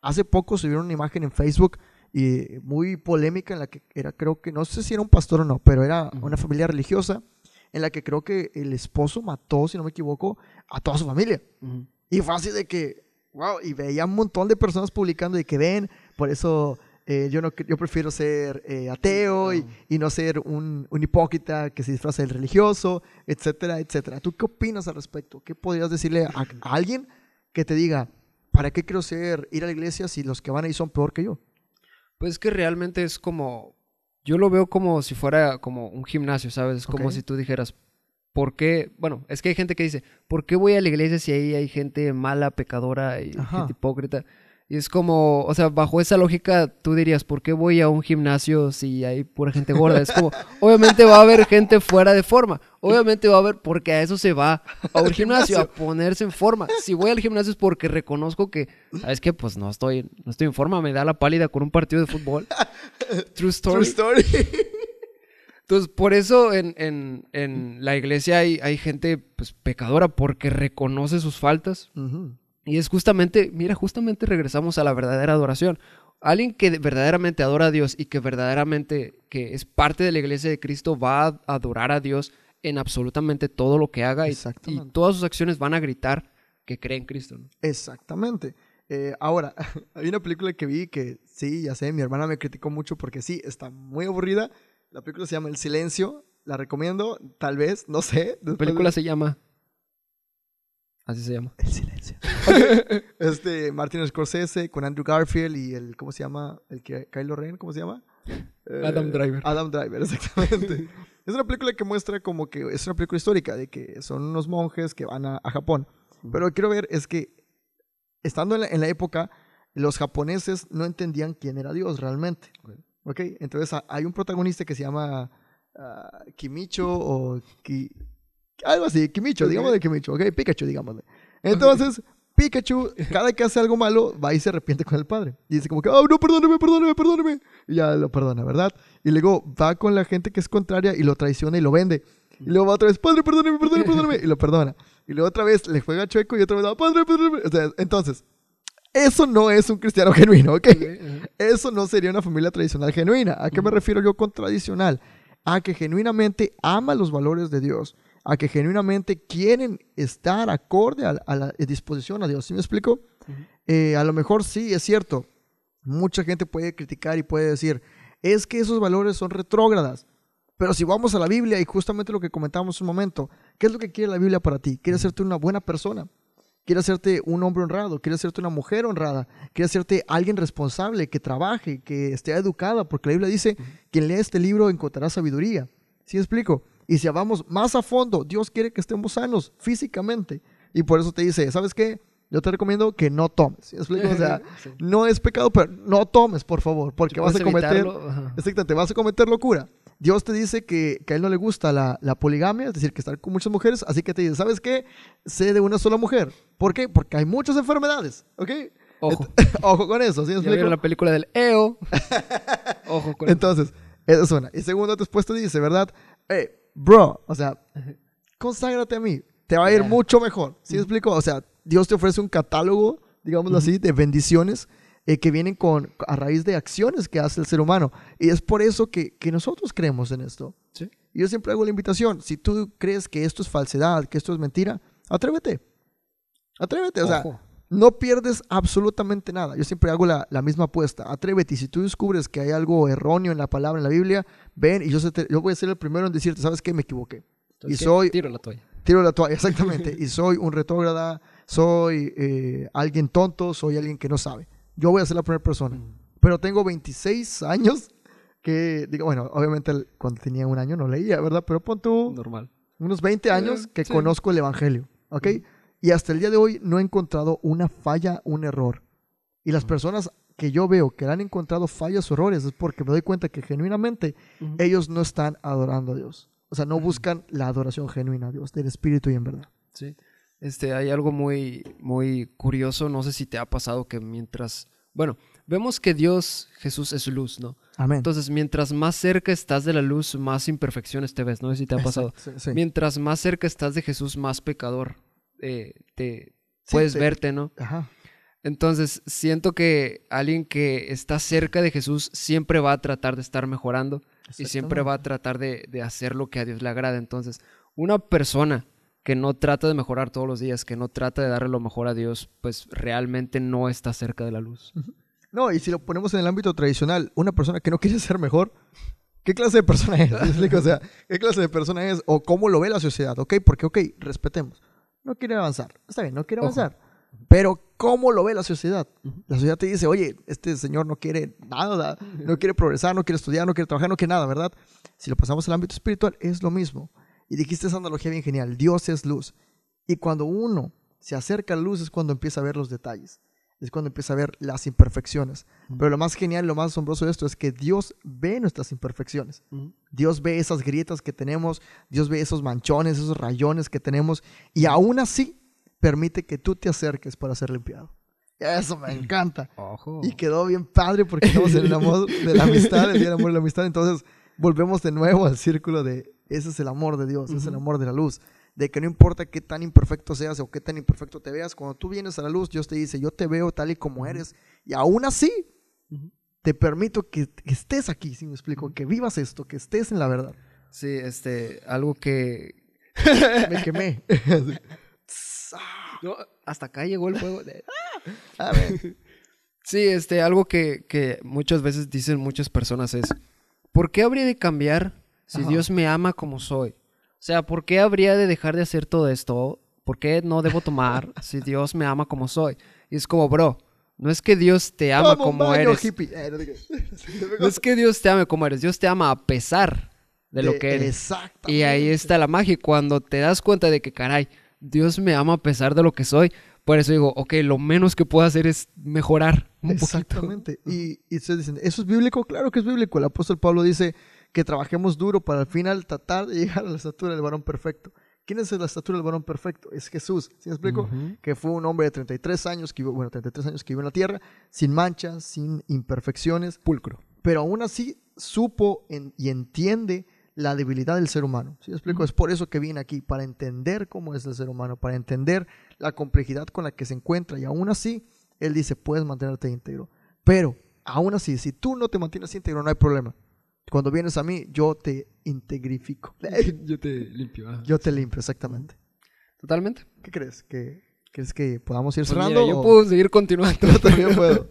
Hace poco subieron una imagen en Facebook y muy polémica en la que era, creo que, no sé si era un pastor o no, pero era una familia religiosa en la que creo que el esposo mató, si no me equivoco, a toda su familia. Y fue así de que, wow, y veía un montón de personas publicando de que ven, por eso eh, yo, no, yo prefiero ser eh, ateo y, y, no ser un, un, hipócrita que se disfraza del religioso, etcétera, etcétera. ¿Tú qué opinas al respecto? ¿Qué podrías decirle a, a alguien que te diga, ¿para qué quiero ser, ir a la iglesia si los que van ahí son peor que yo? Pues que realmente es como, yo lo veo como si fuera como un gimnasio, ¿sabes? Es como si tú dijeras, ¿por qué? Bueno, es que hay gente que dice, ¿por qué voy a la iglesia si ahí hay gente mala, pecadora y gente hipócrita? Y es como, o sea, bajo esa lógica, tú dirías, ¿por qué voy a un gimnasio si hay pura gente gorda? Es como, obviamente va a haber gente fuera de forma. Obviamente va a haber, porque a eso se va a un gimnasio, a ponerse en forma. Si voy al gimnasio es porque reconozco que, ¿sabes qué? Pues no estoy, no estoy en forma, me da la pálida con un partido de fútbol. True story. True story. Entonces, por eso en, en, en, la iglesia hay, hay gente pues, pecadora porque reconoce sus faltas. Y es justamente, mira, justamente regresamos a la verdadera adoración. Alguien que verdaderamente adora a Dios y que verdaderamente que es parte de la iglesia de Cristo va a adorar a Dios en absolutamente todo lo que haga y, todas sus acciones van a gritar que cree en Cristo. Exactamente. Eh, ahora, hay una película que vi que sí, ya sé, mi hermana me criticó mucho porque sí, está muy aburrida. La película se llama El Silencio. La recomiendo, tal vez, no sé. La película se llama Así se llama. El silencio. este, Martin Scorsese con Andrew Garfield y el, ¿cómo se llama? El que, Kylo Ren, ¿cómo se llama? Adam Driver. Adam Driver, exactamente. es una película que muestra como que es una película histórica de que son unos monjes que van a, Japón. Pero lo que quiero ver es que estando en la, época, los japoneses no entendían quién era Dios realmente. ¿Ok? Entonces hay un protagonista que se llama ah, Kimicho o algo así, Kimicho, digamos de Kimicho, ok, Pikachu, digámosle. Entonces, Pikachu, cada que hace algo malo, va y se arrepiente con el padre. Y dice como que, oh, no, perdóname, perdóname, perdóname. Y ya lo perdona, ¿verdad? Y luego va con la gente que es contraria y lo traiciona y lo vende. Y luego va otra vez, padre, perdóname, perdóname, perdóname. Y lo perdona. Y luego otra vez le juega chueco y otra vez, padre, perdóname. O sea, entonces, eso no es un cristiano genuino, ¿ok? Eso no sería una familia tradicional genuina. ¿A qué me refiero yo con tradicional? A que genuinamente ama los valores de Dios a que genuinamente quieren estar acorde a, la disposición a Dios. ¿Sí me explico? Eh, a lo mejor sí, es cierto. Mucha gente puede criticar y puede decir, es que esos valores son retrógradas. Pero si vamos a la Biblia y justamente lo que comentamos un momento, ¿qué es lo que quiere la Biblia para ti? Quiere hacerte una buena persona. Quiere hacerte un hombre honrado, quiere hacerte una mujer honrada, quiere hacerte alguien responsable, que trabaje, que esté educada, porque la Biblia dice, quien lee este libro encontrará sabiduría. ¿Sí me explico? Y si vamos más a fondo, Dios quiere que estemos sanos físicamente. Y por eso te dice, ¿sabes qué? Yo te recomiendo que no tomes. O sea, no es pecado, pero no tomes, por favor, porque vas a cometer, exactamente, vas a cometer locura. Dios te dice que, a él no le gusta la, poligamia, es decir, que estar con muchas mujeres, así que te dice, ¿sabes qué? Sé de una sola mujer. ¿Por qué? Porque hay muchas enfermedades, ¿ok? Ojo. Ojo con eso, ¿sí? la película del EO. Ojo con Entonces, eso es una. Y segundo, después te dice, ¿verdad? Eh, bro, o sea, conságrate a mí, te va a ir mucho mejor. ¿Sí me explico? O sea, Dios te ofrece un catálogo, digámoslo así, de bendiciones eh, que vienen con, a raíz de acciones que hace el ser humano. Y es por eso que, que nosotros creemos en esto. ¿Sí? Y yo siempre hago la invitación, si tú crees que esto es falsedad, que esto es mentira, atrévete. Atrévete, o sea, no pierdes absolutamente nada. Yo siempre hago la, misma apuesta. Atrévete y si tú descubres que hay algo erróneo en la palabra, en la Biblia, ven y yo, yo voy a ser el primero en decirte, ¿sabes qué? Me equivoqué. y soy... Tiro la toalla. Tiro la toalla, exactamente. y soy un retrógrada, soy eh, alguien tonto, soy alguien que no sabe. Yo voy a ser la primera persona. Mm. Pero tengo 26 años que, digo, bueno, obviamente cuando tenía un año no leía, ¿verdad? Pero pon tú... Normal. Unos 20 años eh, que conozco el Evangelio, ¿ok? Y hasta el día de hoy no he encontrado una falla, un error. Y las personas que yo veo que han encontrado fallas o errores es porque me doy cuenta que genuinamente ellos no están adorando a Dios. O sea, no buscan la adoración genuina a Dios, del espíritu y en verdad. Sí. Este, hay algo muy, muy curioso, no sé si te ha pasado que mientras, bueno, vemos que Dios, Jesús es luz, ¿no? Amén. Entonces, mientras más cerca estás de la luz, más imperfecciones te ves, no sé si te ha pasado. Mientras más cerca estás de Jesús, más pecador eh, te puedes verte, ¿no? Ajá. Entonces, siento que alguien que está cerca de Jesús siempre va a tratar de estar mejorando y siempre va a tratar de, hacer lo que a Dios le agrada. Entonces, una persona que no trata de mejorar todos los días, que no trata de darle lo mejor a Dios, pues realmente no está cerca de la luz. No, y si lo ponemos en el ámbito tradicional, una persona que no quiere ser mejor, ¿qué clase de persona es? o sea, ¿qué clase de persona es? O cómo lo ve la sociedad, ¿ok? Porque, ok, respetemos no quiere avanzar. Está bien, no quiere avanzar. Pero, ¿cómo lo ve la sociedad? La sociedad te dice, oye, este señor no quiere nada, no quiere progresar, no quiere estudiar, no quiere trabajar, no quiere nada, ¿verdad? Si lo pasamos al ámbito espiritual, es lo mismo. Y dijiste esa analogía bien genial, Dios es luz. Y cuando uno se acerca a la luz es cuando empieza a ver los detalles es cuando empieza a ver las imperfecciones. Pero lo más genial, lo más asombroso de esto es que Dios ve nuestras imperfecciones. Dios ve esas grietas que tenemos, Dios ve esos manchones, esos rayones que tenemos, y aún así permite que tú te acerques para ser limpiado. Eso me encanta. Y quedó bien padre porque estamos en el amor de la amistad, el día del amor de la amistad. Entonces volvemos de nuevo al círculo de ese es el amor de Dios, ese es el amor de la luz de que no importa qué tan imperfecto seas o qué tan imperfecto te veas, cuando tú vienes a la luz, Dios te dice, yo te veo tal y como eres, y aún así te permito que, estés aquí, si me explico, que vivas esto, que estés en la verdad. Sí, este, algo que... me quemé. hasta acá llegó el fuego. a ver. Sí, este, algo que, que, muchas veces dicen muchas personas es, ¿por qué habría de cambiar si Dios me ama como soy? O sea, ¿por qué habría de dejar de hacer todo esto? ¿Por qué no debo tomar si Dios me ama como soy? Y es como, bro, no es que Dios te ama como eres. Eh, no, es que Dios te ame como eres, Dios te ama a pesar de lo que eres. Exactamente. Y ahí está la magia. Cuando te das cuenta de que, caray, Dios me ama a pesar de lo que soy, por eso digo, ok, lo menos que puedo hacer es mejorar Exactamente. Y, y ustedes dicen, ¿eso es bíblico? Claro que es bíblico. El apóstol Pablo dice que trabajemos duro para al final tratar de llegar a la estatura del varón perfecto. ¿Quién es la estatura del varón perfecto? Es Jesús. ¿Sí me explico? Que fue un hombre de 33 años, que vivió, bueno, 33 años que vivió en la tierra, sin manchas, sin imperfecciones. Pulcro. Pero aún así supo y entiende la debilidad del ser humano. ¿Sí me explico? Es por eso que viene aquí, para entender cómo es el ser humano, para entender la complejidad con la que se encuentra. Y aún así, Él dice, puedes mantenerte íntegro. Pero, aún así, si tú no te mantienes íntegro, no hay problema. Cuando vienes a mí, yo te integrifico. yo te limpio. Yo te limpio, exactamente. Totalmente. ¿Qué crees? ¿Que, ¿Crees que podamos ir pues cerrando? yo puedo seguir continuando. Yo también puedo.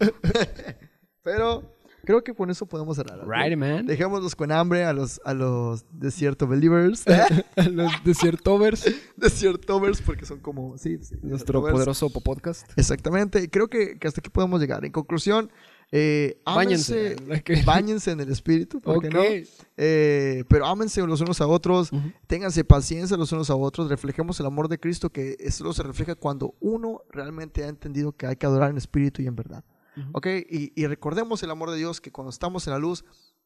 Pero creo que con eso podemos cerrar. Right, man. Dejémoslos con hambre a los, a los desierto believers. a los desiertovers. desiertovers, porque son como, sí. Nuestro poderoso podcast. Exactamente. Creo que, que hasta aquí podemos llegar. En conclusión, eh, ámense, báñense en el espíritu, ¿por no? Eh, pero ámense los unos a otros, ténganse paciencia los unos a otros, reflejemos el amor de Cristo, que solo se refleja cuando uno realmente ha entendido que hay que adorar en espíritu y en verdad. ¿Ok? Y, recordemos el amor de Dios, que cuando estamos en la luz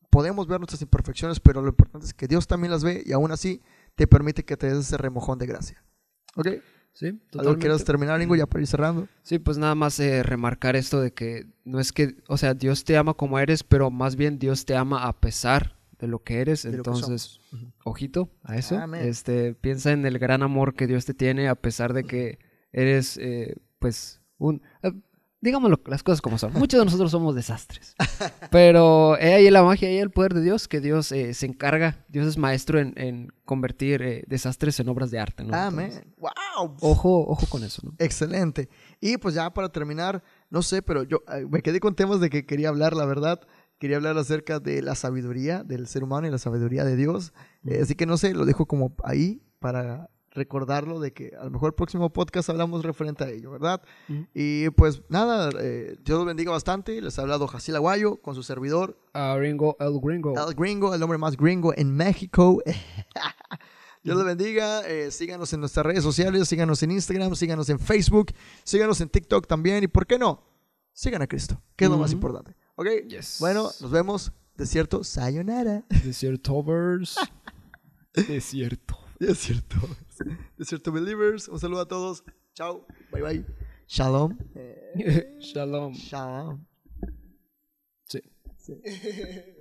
podemos ver nuestras imperfecciones, pero lo importante es que Dios también las ve y aún así te permite que te des ese remojón de gracia. ¿Ok? Sí, totalmente. quieres terminar, Ingo, ya para ir cerrando? Sí, pues nada más eh, remarcar esto de que no es que, o sea, Dios te ama como eres, pero más bien Dios te ama a pesar de lo que eres. Entonces, ojito a eso. Este, piensa en el gran amor que Dios te tiene a pesar de que eres, eh, pues, un... Eh, digamos las cosas como son. Muchos de nosotros somos desastres. Pero ahí la magia y el poder de Dios, que Dios eh, se encarga, Dios es maestro en, convertir eh, desastres en obras de arte. ¿no? Amén. wow. Ojo, ojo con eso. ¿no? Excelente. Y pues ya para terminar, no sé, pero yo eh, me quedé con temas de que quería hablar, la verdad. Quería hablar acerca de la sabiduría del ser humano y la sabiduría de Dios. así que no sé, lo dejo como ahí para recordarlo de que a lo mejor el próximo podcast hablamos referente a ello, ¿verdad? Y pues nada, eh, Dios los bendiga bastante. Les ha hablado Jacil Aguayo con su servidor. Gringo, el Gringo. El Gringo, el hombre más gringo en México. Dios los bendiga. Eh, síganos en nuestras redes sociales, síganos en Instagram, síganos en Facebook, síganos en TikTok también. Y por qué no, sigan a Cristo, que es lo más importante. ¿Ok? Bueno, nos vemos. Desierto, sayonara. Desiertovers. Desierto. Desierto. Desierto Believers. Un saludo a todos. Chao. Bye bye. Shalom. Shalom. Shalom. Sí. sí.